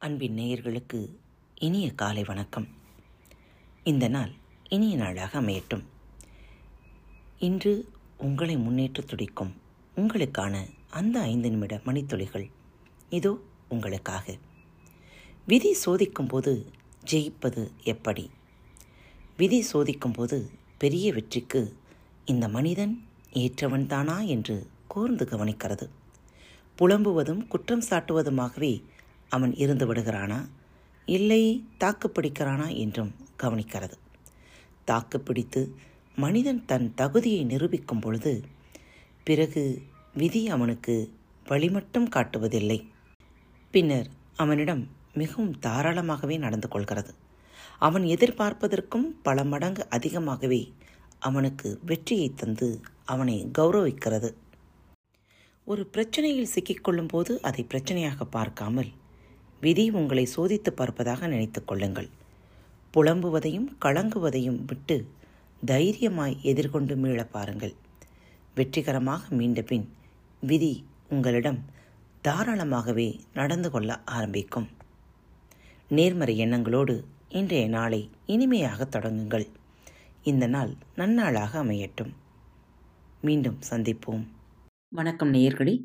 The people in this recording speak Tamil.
அன்பின் நேயர்களுக்கு இனிய காலை வணக்கம். இந்த நாள் இனிய நாளாக அமையட்டும். இன்று உங்களை முன்னேற்ற துடிக்கும் உங்களுக்கான அந்த ஐந்து நிமிட மணித்துளிகள் இதோ உங்களுக்காக. விதி சோதிக்கும் போது ஜெயிப்பது எப்படி? விதி சோதிக்கும் போது பெரிய வெற்றிக்கு இந்த மனிதன் ஏற்றவன்தானா என்று கூர்ந்து கவனிக்கிறது. புலம்புவதும் குற்றம் சாட்டுவதுமாகவே அவன் இருந்து விடுகிறானா? இல்லை தாக்கு பிடிக்கிறானா என்றும் கவனிக்கிறது. தாக்கு பிடித்து மனிதன் தன் தகுதியை நிரூபிக்கும் பொழுது பிறகு விதி அவனுக்கு வழிமட்டும் காட்டுவதில்லை. பின்னர் அவனிடம் மிகவும் தாராளமாகவே நடந்து கொள்கிறது. அவன் எதிர்பார்ப்பதற்கும் பல மடங்கு அதிகமாகவே அவனுக்கு வெற்றியை தந்து அவனை கௌரவிக்கிறது. ஒரு பிரச்சனையில் சிக்கிக்கொள்ளும் போது அதை பிரச்சனையாக பார்க்காமல் விதி உங்களை சோதித்து பார்ப்பதாக நினைத்து கொள்ளுங்கள். புலம்புவதையும் கலங்குவதையும் விட்டு தைரியமாய் எதிர்கொண்டு மீள பாருங்கள். வெற்றிகரமாக மீண்ட பின் விதி உங்களிடம் தாராளமாகவே நடந்து கொள்ள ஆரம்பிக்கும். நேர்மறை எண்ணங்களோடு இன்றைய நாளை இனிமையாக தொடங்குங்கள். இந்த நாள் நன்னாளாக அமையட்டும். மீண்டும் சந்திப்போம். வணக்கம் நேயர்களே.